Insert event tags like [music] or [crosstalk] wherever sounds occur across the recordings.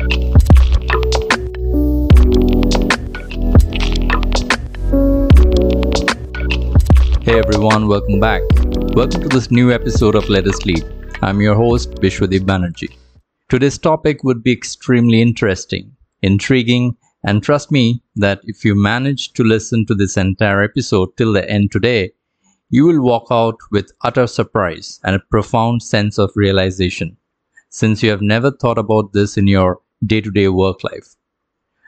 Hey everyone, welcome back. Welcome to this new episode of Let Us Lead. I'm your host, Biswadeep Banerjee. Today's topic would be extremely interesting, intriguing, and trust me that if you manage to listen to this entire episode till the end today, you will walk out with utter surprise and a profound sense of realization, since you have never thought about this in your day to day work life.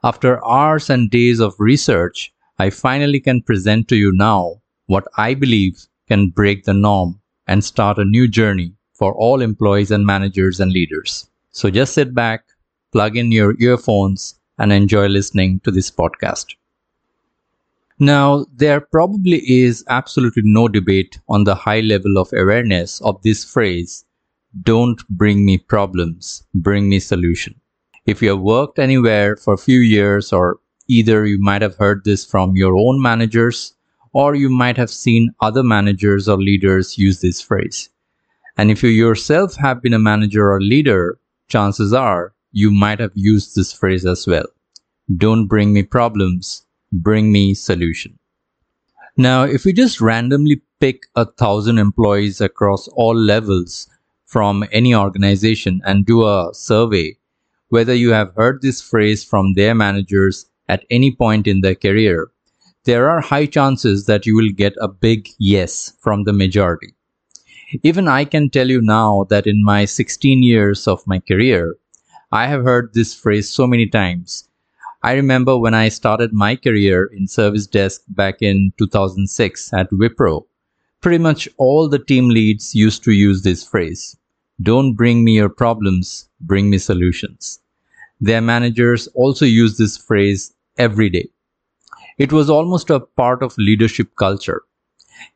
After hours and days of research, I finally can present to you now what I believe can break the norm and start a new journey for all employees and managers and leaders. So just sit back, plug in your earphones, and enjoy listening to this podcast. Now, there probably is absolutely no debate on the high level of awareness of this phrase don't bring me problems, bring me solution. If you have worked anywhere for a few years, or either you might have heard this from your own managers or you might have seen other managers or leaders use this phrase. And if you yourself have been a manager or leader, chances are you might have used this phrase as well. Don't bring me problems, bring me solution. Now, if we just randomly pick a thousand employees across all levels from any organization and do a survey, whether you have heard this phrase from their managers at any point in their career, there are high chances that you will get a big yes from the majority. Even I can tell you now that in my 16 years of my career, I have heard this phrase so many times. I remember when I started my career in service desk back in 2006 at Wipro, pretty much all the team leads used to use this phrase. Don't bring me your problems, bring me solutions. Their managers also use this phrase every day. It was almost a part of leadership culture.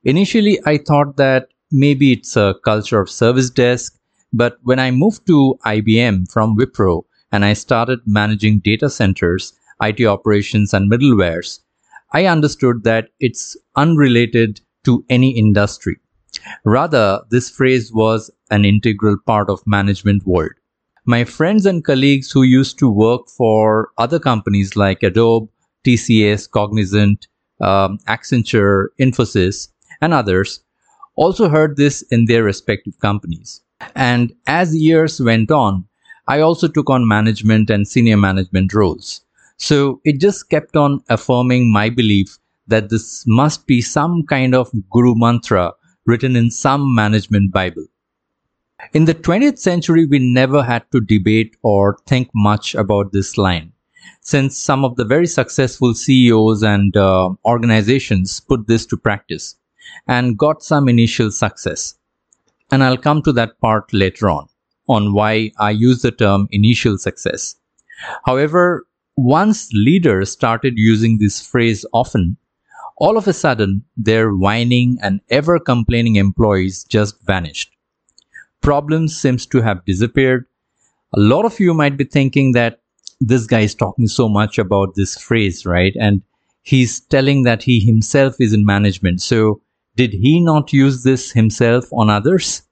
Initially, I thought that maybe it's a culture of service desk, but when I moved to IBM from Wipro and I started managing data centers, IT operations, and middlewares, I understood that it's unrelated to any industry. Rather, this phrase was an integral part of management world. My friends and colleagues who used to work for other companies like Adobe TCS, Cognizant, um, Accenture, Infosys, and others also heard this in their respective companies. And as years went on, I also took on management and senior management roles. So it just kept on affirming my belief that this must be some kind of guru mantra written in some management Bible. In the 20th century, we never had to debate or think much about this line since some of the very successful CEOs and uh, organizations put this to practice and got some initial success. And I'll come to that part later on, on why I use the term initial success. However, once leaders started using this phrase often, all of a sudden their whining and ever complaining employees just vanished. Problems seems to have disappeared. A lot of you might be thinking that this guy is talking so much about this phrase, right? And he's telling that he himself is in management. So did he not use this himself on others?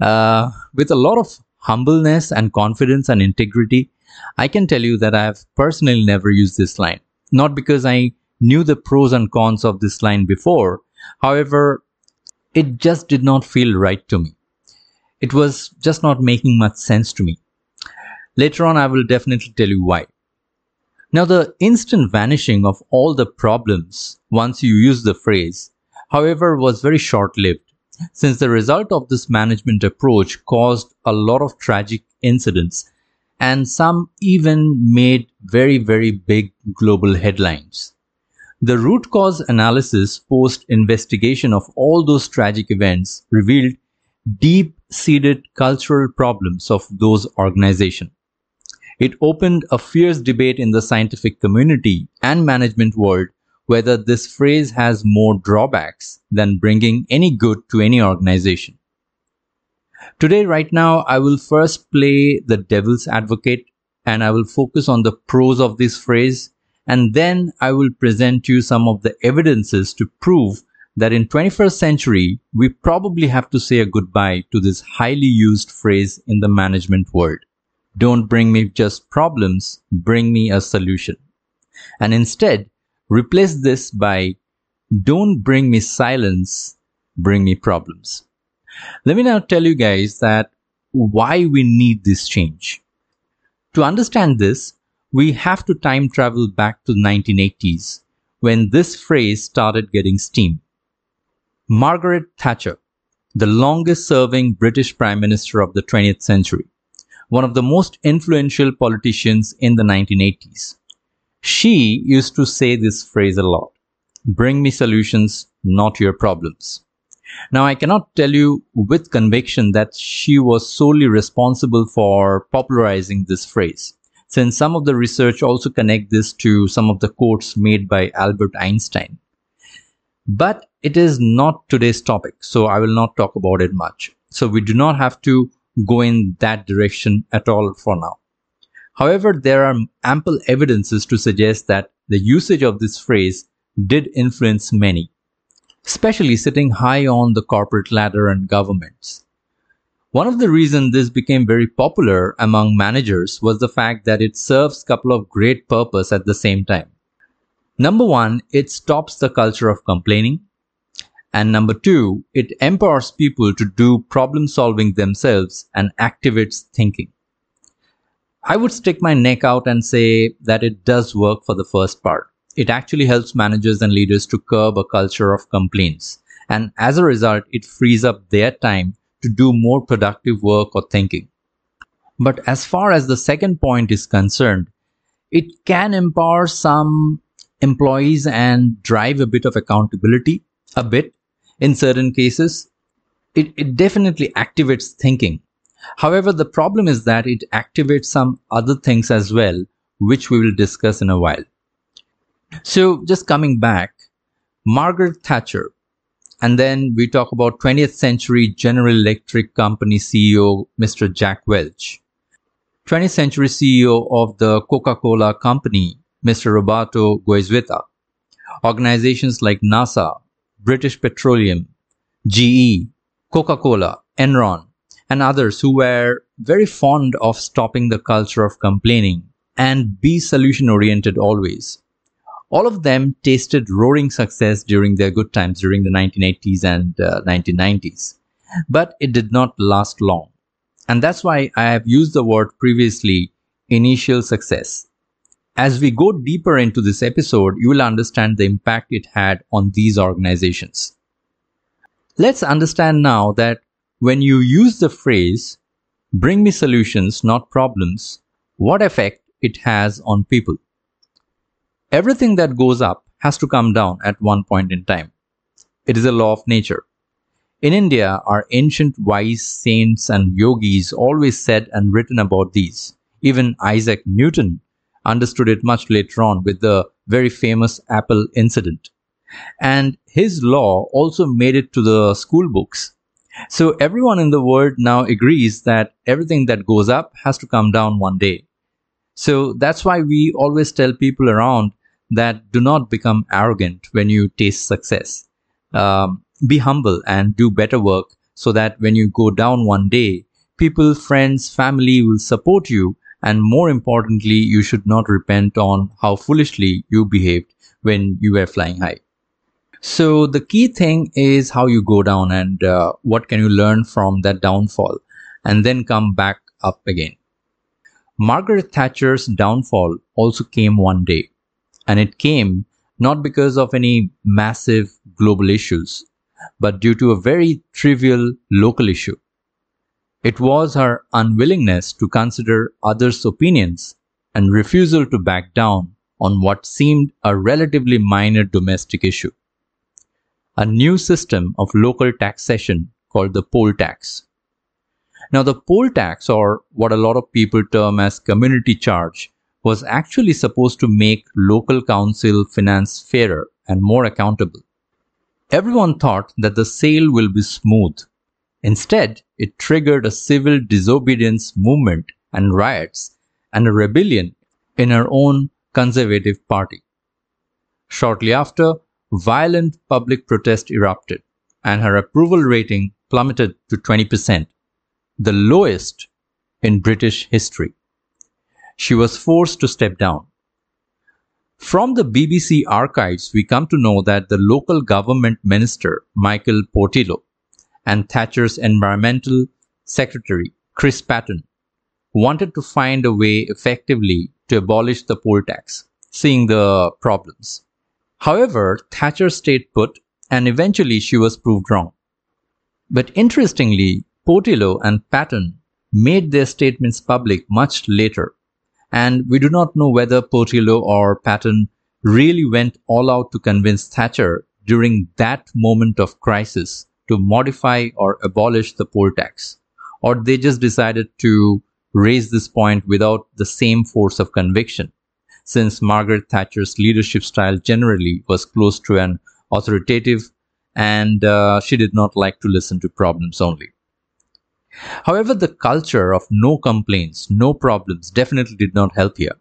Uh, with a lot of humbleness and confidence and integrity, I can tell you that I have personally never used this line. Not because I knew the pros and cons of this line before. However, it just did not feel right to me. It was just not making much sense to me. Later on, I will definitely tell you why. Now, the instant vanishing of all the problems once you use the phrase, however, was very short lived, since the result of this management approach caused a lot of tragic incidents and some even made very, very big global headlines. The root cause analysis post investigation of all those tragic events revealed deep seated cultural problems of those organizations. It opened a fierce debate in the scientific community and management world whether this phrase has more drawbacks than bringing any good to any organization. Today, right now, I will first play the devil's advocate and I will focus on the pros of this phrase and then I will present you some of the evidences to prove that in 21st century we probably have to say a goodbye to this highly used phrase in the management world. don't bring me just problems, bring me a solution. And instead, replace this by don't bring me silence, bring me problems. Let me now tell you guys that why we need this change. To understand this, we have to time travel back to the 1980s when this phrase started getting steam. Margaret Thatcher, the longest serving British Prime Minister of the 20th century, one of the most influential politicians in the 1980s. She used to say this phrase a lot Bring me solutions, not your problems. Now, I cannot tell you with conviction that she was solely responsible for popularizing this phrase, since some of the research also connect this to some of the quotes made by Albert Einstein. But it is not today's topic, so I will not talk about it much. So we do not have to go in that direction at all for now. However, there are ample evidences to suggest that the usage of this phrase did influence many, especially sitting high on the corporate ladder and governments. One of the reasons this became very popular among managers was the fact that it serves couple of great purpose at the same time. Number one, it stops the culture of complaining. And number two, it empowers people to do problem solving themselves and activates thinking. I would stick my neck out and say that it does work for the first part. It actually helps managers and leaders to curb a culture of complaints. And as a result, it frees up their time to do more productive work or thinking. But as far as the second point is concerned, it can empower some employees and drive a bit of accountability, a bit in certain cases. It, it definitely activates thinking. However, the problem is that it activates some other things as well, which we will discuss in a while. So just coming back, Margaret Thatcher, and then we talk about 20th century General Electric Company CEO, Mr. Jack Welch. 20th century CEO of the Coca-Cola Company, Mr. Roberto Goizueta. Organizations like NASA, British Petroleum, GE, Coca-Cola, Enron, and others who were very fond of stopping the culture of complaining and be solution oriented always. All of them tasted roaring success during their good times during the 1980s and uh, 1990s. But it did not last long. And that's why I have used the word previously initial success. As we go deeper into this episode, you will understand the impact it had on these organizations. Let's understand now that when you use the phrase, bring me solutions, not problems, what effect it has on people. Everything that goes up has to come down at one point in time. It is a law of nature. In India, our ancient wise saints and yogis always said and written about these. Even Isaac Newton understood it much later on with the very famous apple incident. And his law also made it to the school books. So everyone in the world now agrees that everything that goes up has to come down one day. So that's why we always tell people around that do not become arrogant when you taste success. Um, be humble and do better work so that when you go down one day, people, friends, family will support you. And more importantly, you should not repent on how foolishly you behaved when you were flying high. So the key thing is how you go down and uh, what can you learn from that downfall and then come back up again. Margaret Thatcher's downfall also came one day and it came not because of any massive global issues, but due to a very trivial local issue. It was her unwillingness to consider others' opinions and refusal to back down on what seemed a relatively minor domestic issue. A new system of local taxation called the poll tax. Now, the poll tax, or what a lot of people term as community charge, was actually supposed to make local council finance fairer and more accountable. Everyone thought that the sale will be smooth. Instead, it triggered a civil disobedience movement and riots and a rebellion in her own conservative party. Shortly after, violent public protest erupted and her approval rating plummeted to 20%, the lowest in British history. She was forced to step down. From the BBC archives, we come to know that the local government minister, Michael Portillo, and Thatcher's environmental secretary, Chris Patten, wanted to find a way effectively to abolish the poll tax, seeing the problems. However, Thatcher stayed put and eventually she was proved wrong. But interestingly, Portillo and Patten made their statements public much later, and we do not know whether Portillo or Patten really went all out to convince Thatcher during that moment of crisis to modify or abolish the poll tax, or they just decided to raise this point without the same force of conviction, since Margaret Thatcher's leadership style generally was close to an authoritative and uh, she did not like to listen to problems only. However, the culture of no complaints, no problems definitely did not help here.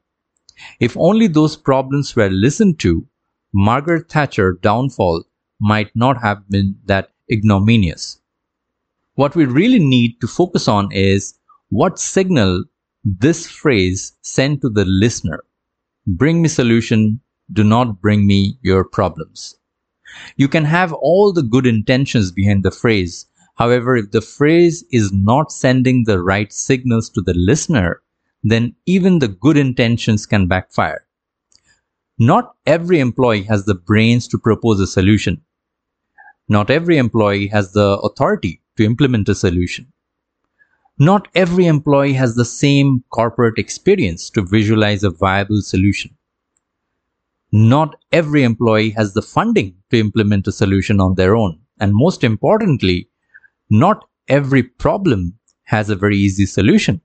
If only those problems were listened to, Margaret Thatcher's downfall might not have been that ignominious. What we really need to focus on is what signal this phrase sent to the listener. Bring me solution, do not bring me your problems. You can have all the good intentions behind the phrase. However, if the phrase is not sending the right signals to the listener, then even the good intentions can backfire. Not every employee has the brains to propose a solution. Not every employee has the authority to implement a solution. Not every employee has the same corporate experience to visualize a viable solution. Not every employee has the funding to implement a solution on their own. And most importantly, not every problem has a very easy solution.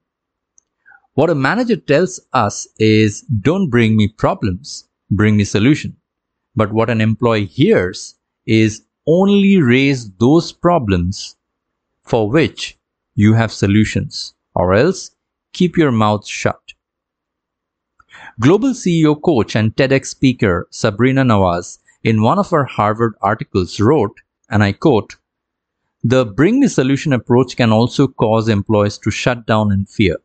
What a manager tells us is don't bring me problems, bring me solution. But what an employee hears is only raise those problems for which you have solutions or else keep your mouth shut. Global CEO coach and TEDx speaker Sabrina Nawaz in one of her Harvard articles wrote, and I quote, the bring me solution approach can also cause employees to shut down in fear,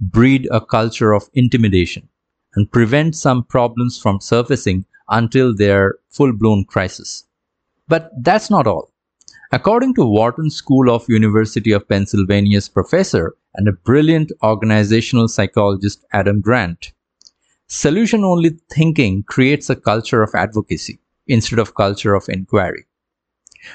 breed a culture of intimidation, and prevent some problems from surfacing until their full blown crisis. But that's not all. According to Wharton School of University of Pennsylvania's professor and a brilliant organizational psychologist Adam Grant, Solution only thinking creates a culture of advocacy instead of culture of inquiry,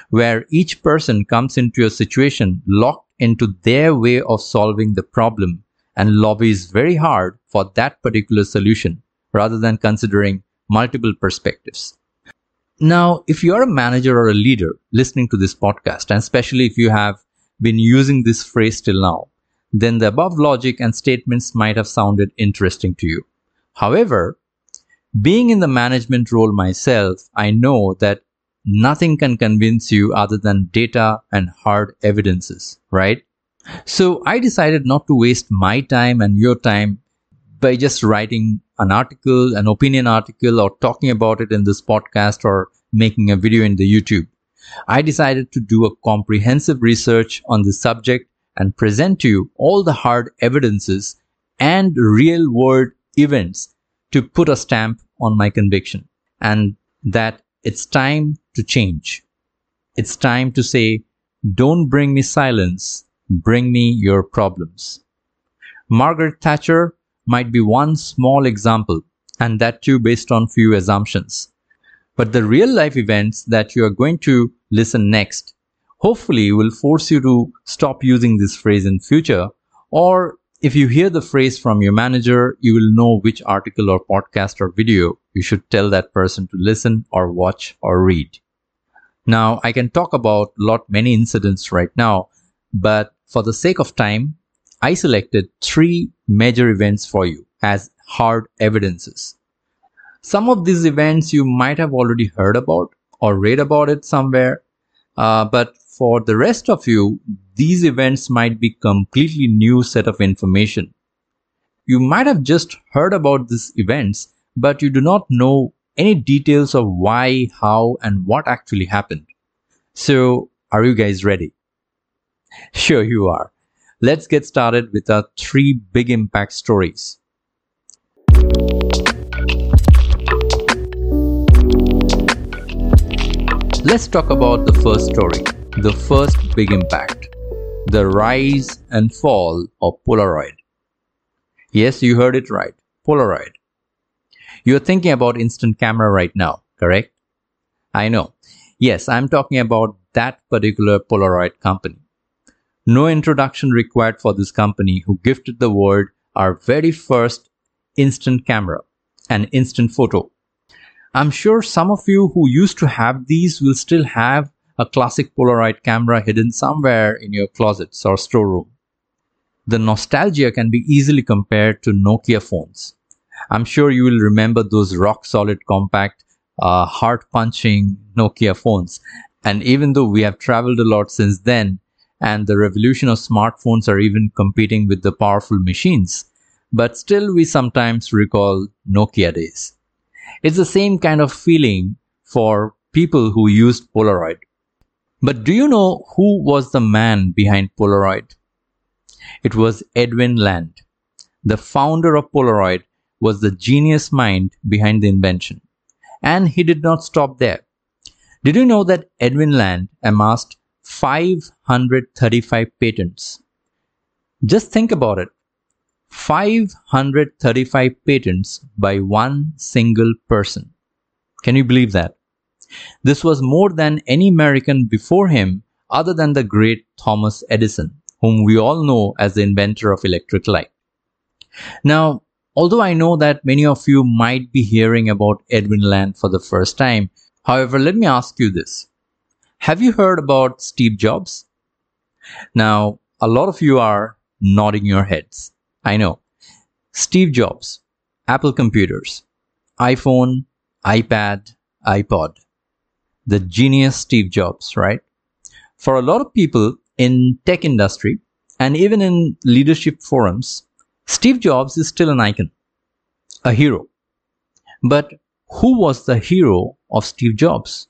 where each person comes into a situation locked into their way of solving the problem and lobbies very hard for that particular solution rather than considering multiple perspectives. Now, if you're a manager or a leader listening to this podcast, and especially if you have been using this phrase till now, then the above logic and statements might have sounded interesting to you. However, being in the management role myself, I know that nothing can convince you other than data and hard evidences, right? So I decided not to waste my time and your time by just writing an article, an opinion article, or talking about it in this podcast or making a video in the YouTube. I decided to do a comprehensive research on the subject and present to you all the hard evidences and real world events to put a stamp on my conviction and that it's time to change. It's time to say, don't bring me silence, bring me your problems. Margaret Thatcher might be one small example, and that too based on few assumptions. But the real life events that you are going to listen next hopefully will force you to stop using this phrase in future or if you hear the phrase from your manager, you will know which article or podcast or video you should tell that person to listen or watch or read. Now, I can talk about lot many incidents right now, but for the sake of time, I selected three major events for you as hard evidences. Some of these events you might have already heard about or read about it somewhere, uh, but for the rest of you, these events might be completely new set of information. You might have just heard about these events, but you do not know any details of why, how, and what actually happened. So, are you guys ready? [laughs] Sure you are. Let's get started with our three big impact stories. Let's talk about the first story, the first big impact, the rise and fall of Polaroid. Yes, you heard it right, Polaroid. You're thinking about instant camera right now, correct? I know. Yes, I'm talking about that particular Polaroid company. No introduction required for this company who gifted the world our very first instant camera, an instant photo. I'm sure some of you who used to have these will still have a classic Polaroid camera hidden somewhere in your closets or storeroom. The nostalgia can be easily compared to Nokia phones. I'm sure you will remember those rock solid compact uh, heart punching Nokia phones. And even though we have traveled a lot since then, and the revolution of smartphones are even competing with the powerful machines, but still we sometimes recall Nokia days. It's the same kind of feeling for people who used Polaroid. But do you know who was the man behind Polaroid? It was Edwin Land. The founder of Polaroid was the genius mind behind the invention. And he did not stop there. Did you know that Edwin Land amassed 535 patents? Just think about it. 535 patents by one single person. Can you believe that? This was more than any American before him other than the great Thomas Edison, whom we all know as the inventor of electric light. Now, Although I know that many of you might be hearing about Edwin Land for the first time, however, let me ask you this. Have you heard about Steve Jobs? Now, a lot of you are nodding your heads. I know. Steve Jobs, Apple computers, iPhone, iPad, iPod. The genius Steve Jobs, right? For a lot of people in tech industry and even in leadership forums, Steve Jobs is still an icon, a hero. But who was the hero of Steve Jobs?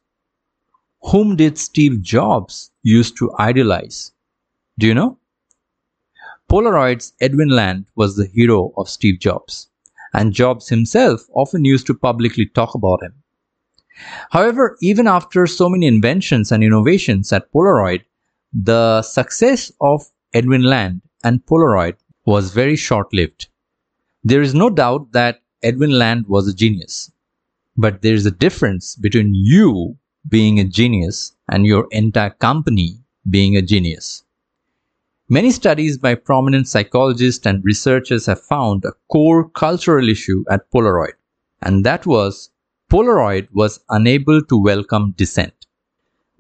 Whom did Steve Jobs used to idolize? Do you know? Polaroid's Edwin Land was the hero of Steve Jobs, and Jobs himself often used to publicly talk about him. However, even after so many inventions and innovations at Polaroid, the success of Edwin Land and Polaroid was very short lived. There is no doubt that Edwin Land was a genius, but there is a difference between you being a genius and your entire company being a genius. Many studies by prominent psychologists and researchers have found a core cultural issue at Polaroid, and that was Polaroid was unable to welcome dissent.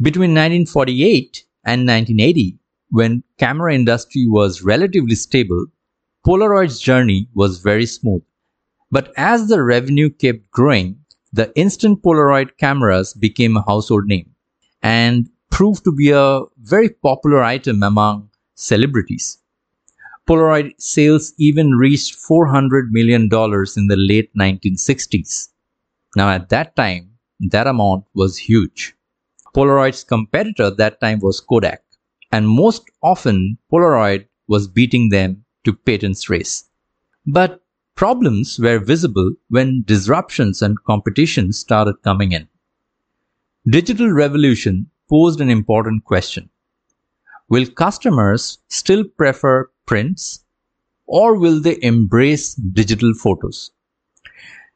Between 1948 and 1980, when camera industry was relatively stable, Polaroid's journey was very smooth. But as the revenue kept growing, the instant Polaroid cameras became a household name and proved to be a very popular item among celebrities. Polaroid sales even reached $400 million in the late 1960s. Now, at that time, that amount was huge. Polaroid's competitor at that time was Kodak, and most often Polaroid was beating them to patents race. But problems were visible when disruptions and competition started coming in. Digital revolution posed an important question. Will customers still prefer prints or will they embrace digital photos?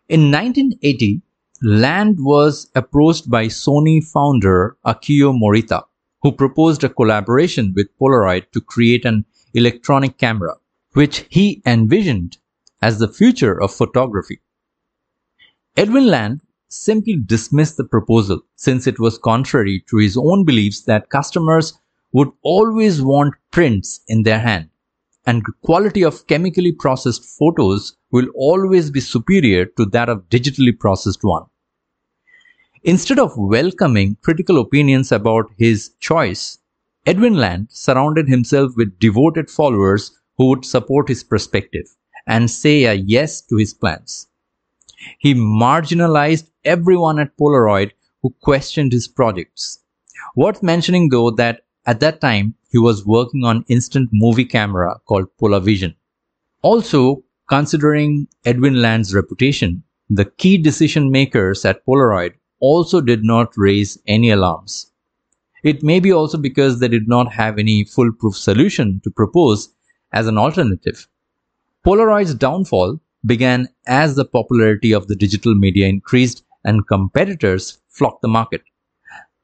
In 1980, Land was approached by Sony founder Akio Morita, who proposed a collaboration with Polaroid to create an electronic camera which he envisioned as the future of photography. Edwin Land simply dismissed the proposal since it was contrary to his own beliefs that customers would always want prints in their hand and quality of chemically processed photos will always be superior to that of digitally processed one. Instead of welcoming critical opinions about his choice, Edwin Land surrounded himself with devoted followers who would support his perspective and say a yes to his plans. He marginalized everyone at Polaroid who questioned his projects. Worth mentioning though that at that time he was working on instant movie camera called Polavision. Also, considering Edwin Land's reputation, the key decision makers at Polaroid also did not raise any alarms. It may be also because they did not have any foolproof solution to propose as an alternative. Polaroid's downfall began as the popularity of the digital media increased and competitors flocked the market.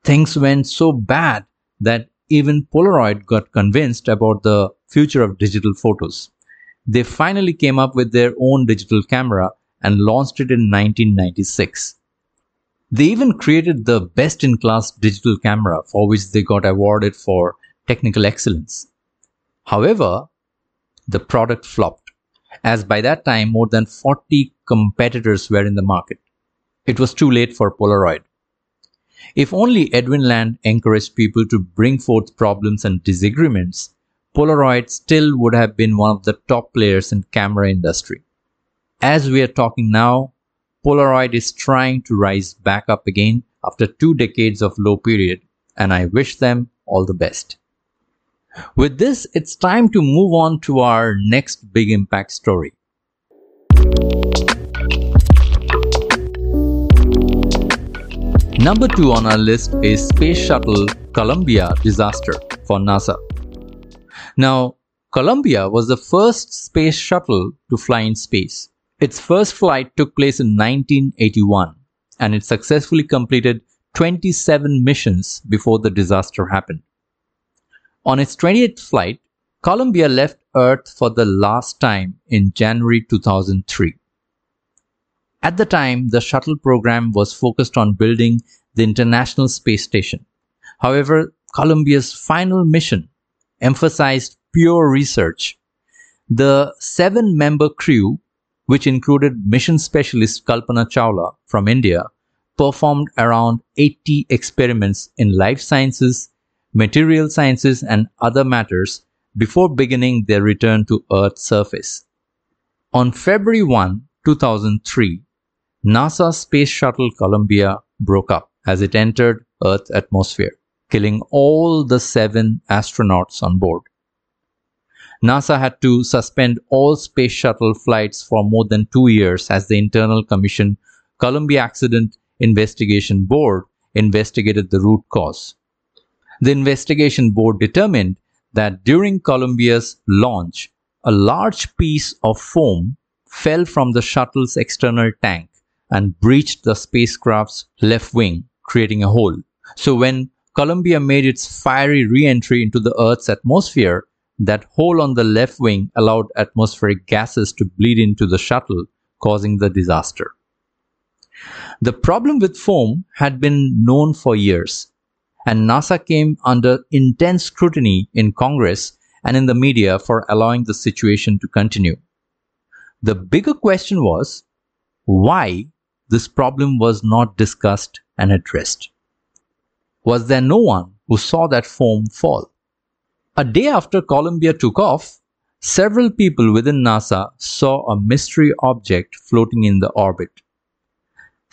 Things went so bad that even Polaroid got convinced about the future of digital photos. They finally came up with their own digital camera and launched it in 1996. They even created the best in class digital camera for which they got awarded for technical excellence. However, the product flopped, as by that time more than 40 competitors were in the market. It was too late for Polaroid. If only Edwin Land encouraged people to bring forth problems and disagreements, Polaroid still would have been one of the top players in camera industry. As we are talking now, Polaroid is trying to rise back up again after two decades of low period and I wish them all the best. With this, it's time to move on to our next big impact story. Number two on our list is Space Shuttle Columbia disaster for NASA. Now, Columbia was the first space shuttle to fly in space. Its first flight took place in 1981 and it successfully completed 27 missions before the disaster happened. On its 28th flight, Columbia left Earth for the last time in January 2003. At the time, the shuttle program was focused on building the International Space Station. However, Columbia's final mission emphasized pure research. The seven member crew which included mission specialist Kalpana Chawla from India, performed around 80 experiments in life sciences, material sciences, and other matters before beginning their return to Earth's surface. On February 1, 2003, NASA's Space Shuttle Columbia broke up as it entered Earth's atmosphere, killing all the seven astronauts on board. NASA had to suspend all space shuttle flights for more than two years as the Internal Commission Columbia Accident Investigation Board investigated the root cause. The investigation board determined that during Columbia's launch, a large piece of foam fell from the shuttle's external tank and breached the spacecraft's left wing, creating a hole. So when Columbia made its fiery re-entry into the Earth's atmosphere, that hole on the left wing allowed atmospheric gases to bleed into the shuttle, causing the disaster. The problem with foam had been known for years, and NASA came under intense scrutiny in Congress and in the media for allowing the situation to continue. The bigger question was why this problem was not discussed and addressed. Was there no one who saw that foam fall? A day after Columbia took off, several people within NASA saw a mystery object floating in the orbit.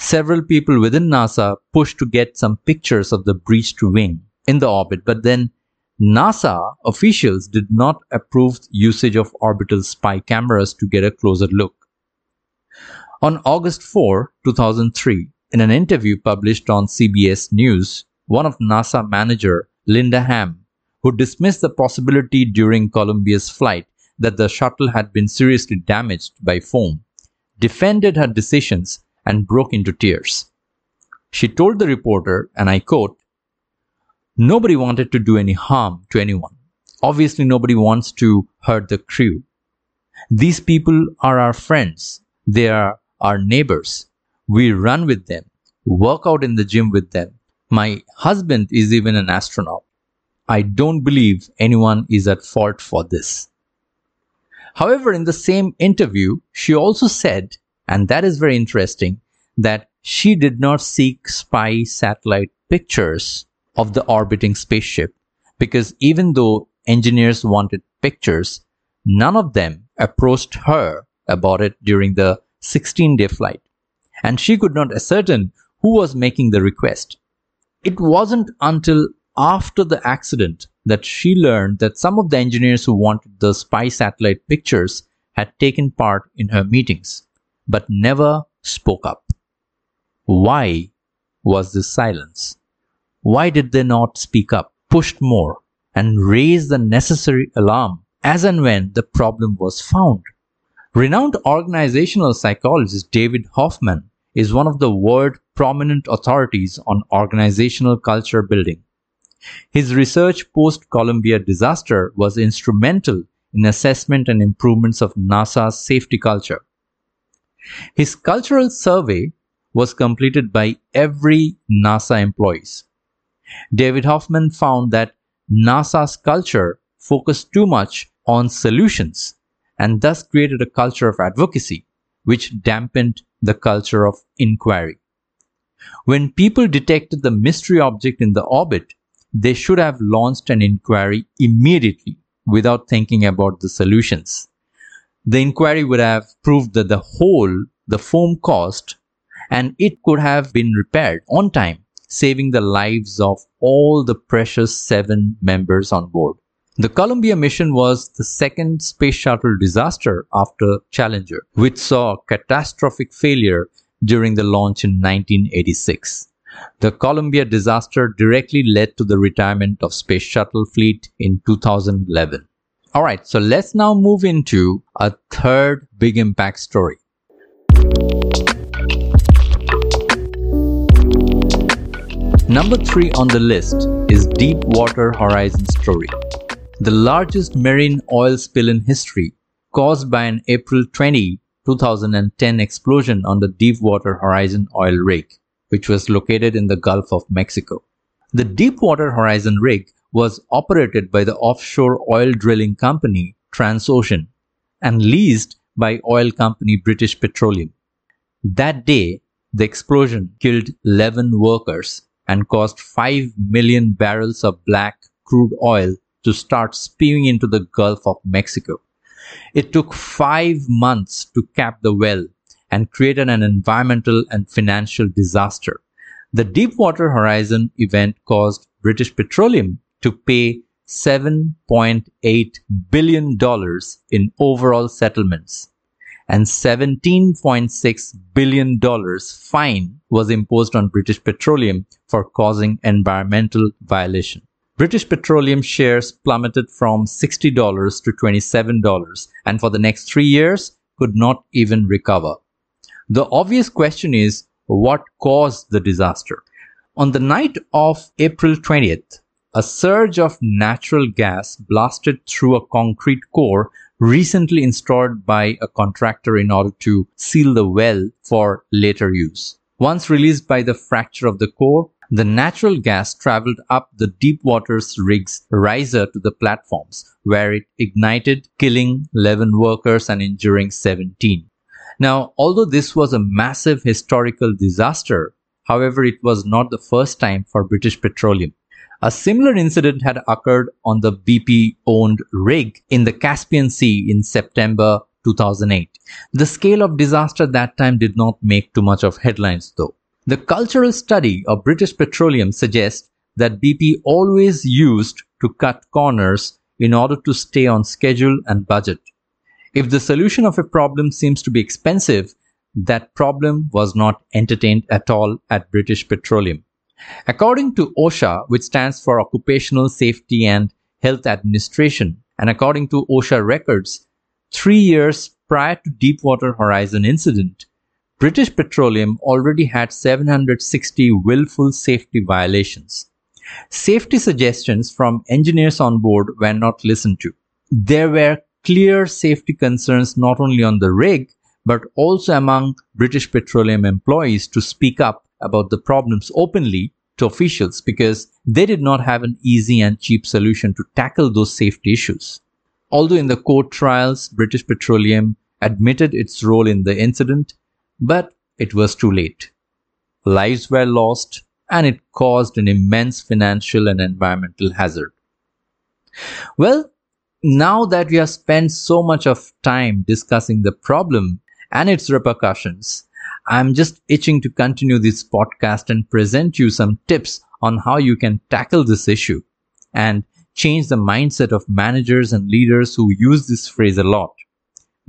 Several people within NASA pushed to get some pictures of the breached wing in the orbit, but then NASA officials did not approve usage of orbital spy cameras to get a closer look. On August 4, 2003, in an interview published on CBS News, one of NASA manager Linda Ham who dismissed the possibility during Columbia's flight that the shuttle had been seriously damaged by foam, defended her decisions and broke into tears. She told the reporter, and I quote, Nobody wanted to do any harm to anyone. Obviously, nobody wants to hurt the crew. These people are our friends. They are our neighbors. We run with them, work out in the gym with them. My husband is even an astronaut. I don't believe anyone is at fault for this. However, in the same interview, she also said, and that is very interesting, that she did not seek spy satellite pictures of the orbiting spaceship because even though engineers wanted pictures, none of them approached her about it during the 16 day flight. And she could not ascertain who was making the request. It wasn't until after the accident that she learned that some of the engineers who wanted the spy satellite pictures had taken part in her meetings, but never spoke up. Why was this silence? Why did they not speak up, pushed more, and raise the necessary alarm as and when the problem was found? Renowned organizational psychologist David Hoffman is one of the world prominent authorities on organizational culture building. His research post Columbia disaster was instrumental in assessment and improvements of NASA's safety culture. His cultural survey was completed by every NASA employees. David Hoffman found that NASA's culture focused too much on solutions and thus created a culture of advocacy, which dampened the culture of inquiry. When people detected the mystery object in the orbit, they should have launched an inquiry immediately without thinking about the solutions. The inquiry would have proved that the hole the foam caused and it could have been repaired on time, saving the lives of all the precious seven members on board. The Columbia mission was the second space shuttle disaster after Challenger, which saw catastrophic failure during the launch in 1986. The Columbia disaster directly led to the retirement of Space Shuttle fleet in 2011. Alright, so let's now move into a third big impact story. Number 3 on the list is Deepwater Horizon story. The largest marine oil spill in history caused by an April 20, 2010 explosion on the Deepwater Horizon oil rig which was located in the Gulf of Mexico. The Deepwater Horizon rig was operated by the offshore oil drilling company Transocean and leased by oil company British Petroleum. That day, the explosion killed 11 workers and caused 5 million barrels of black crude oil to start spewing into the Gulf of Mexico. It took five months to cap the well and created an environmental and financial disaster. The Deepwater Horizon event caused British Petroleum to pay $7.8 billion in overall settlements and $17.6 billion fine was imposed on British Petroleum for causing environmental violation. British Petroleum shares plummeted from $60 to $27 and for the next three years could not even recover. The obvious question is what caused the disaster? On the night of April 20th, a surge of natural gas blasted through a concrete core recently installed by a contractor in order to seal the well for later use. Once released by the fracture of the core, the natural gas traveled up the Deepwater's rig's riser to the platforms, where it ignited, killing 11 workers and injuring 17. Now, although this was a massive historical disaster, however, it was not the first time for British Petroleum. A similar incident had occurred on the BP owned rig in the Caspian Sea in September 2008. The scale of disaster that time did not make too much of headlines though. The cultural study of British Petroleum suggests that BP always used to cut corners in order to stay on schedule and budget. If the solution of a problem seems to be expensive, that problem was not entertained at all at British Petroleum. According to OSHA, which stands for Occupational Safety and Health Administration, and according to OSHA records, three years prior to Deepwater Horizon incident, British Petroleum already had 760 willful safety violations. Safety suggestions from engineers on board were not listened to. There were clear safety concerns not only on the rig, but also among British Petroleum employees to speak up about the problems openly to officials because they did not have an easy and cheap solution to tackle those safety issues. Although in the court trials, British Petroleum admitted its role in the incident, but it was too late. Lives were lost and it caused an immense financial and environmental hazard. Well, now that we have spent so much of time discussing the problem and its repercussions, I'm just itching to continue this podcast and present you some tips on how you can tackle this issue and change the mindset of managers and leaders who use this phrase a lot.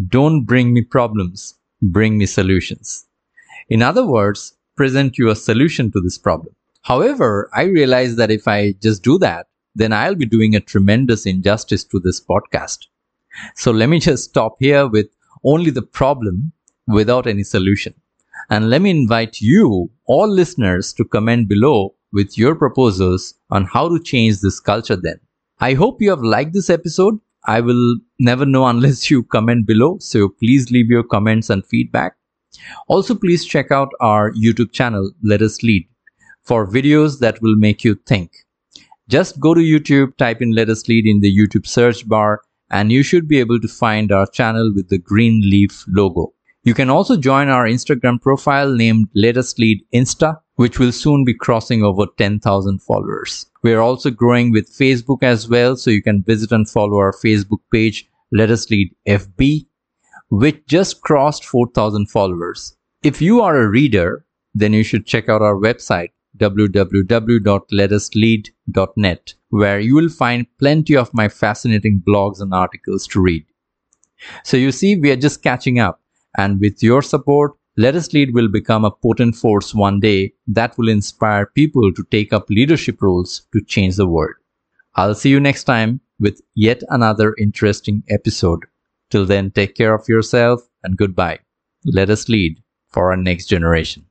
Don't bring me problems, bring me solutions. In other words, present you a solution to this problem. However, I realize that if I just do that, then I'll be doing a tremendous injustice to this podcast. So let me just stop here with only the problem without any solution. And let me invite you, all listeners, to comment below with your proposals on how to change this culture then. I hope you have liked this episode. I will never know unless you comment below. So please leave your comments and feedback. Also, please check out our YouTube channel, Let Us Lead, for videos that will make you think. Just go to YouTube, type in Let Us Lead in the YouTube search bar, and you should be able to find our channel with the green leaf logo. You can also join our Instagram profile named Let Us Lead Insta, which will soon be crossing over 10,000 followers. We are also growing with Facebook as well, so you can visit and follow our Facebook page, Let Us Lead FB, which just crossed 4,000 followers. If you are a reader, then you should check out our website, www.letuslead.net, where you will find plenty of my fascinating blogs and articles to read. So you see, we are just catching up. And with your support, Let Us Lead will become a potent force one day that will inspire people to take up leadership roles to change the world. I'll see you next time with yet another interesting episode. Till then, take care of yourself and goodbye. Let us lead for our next generation.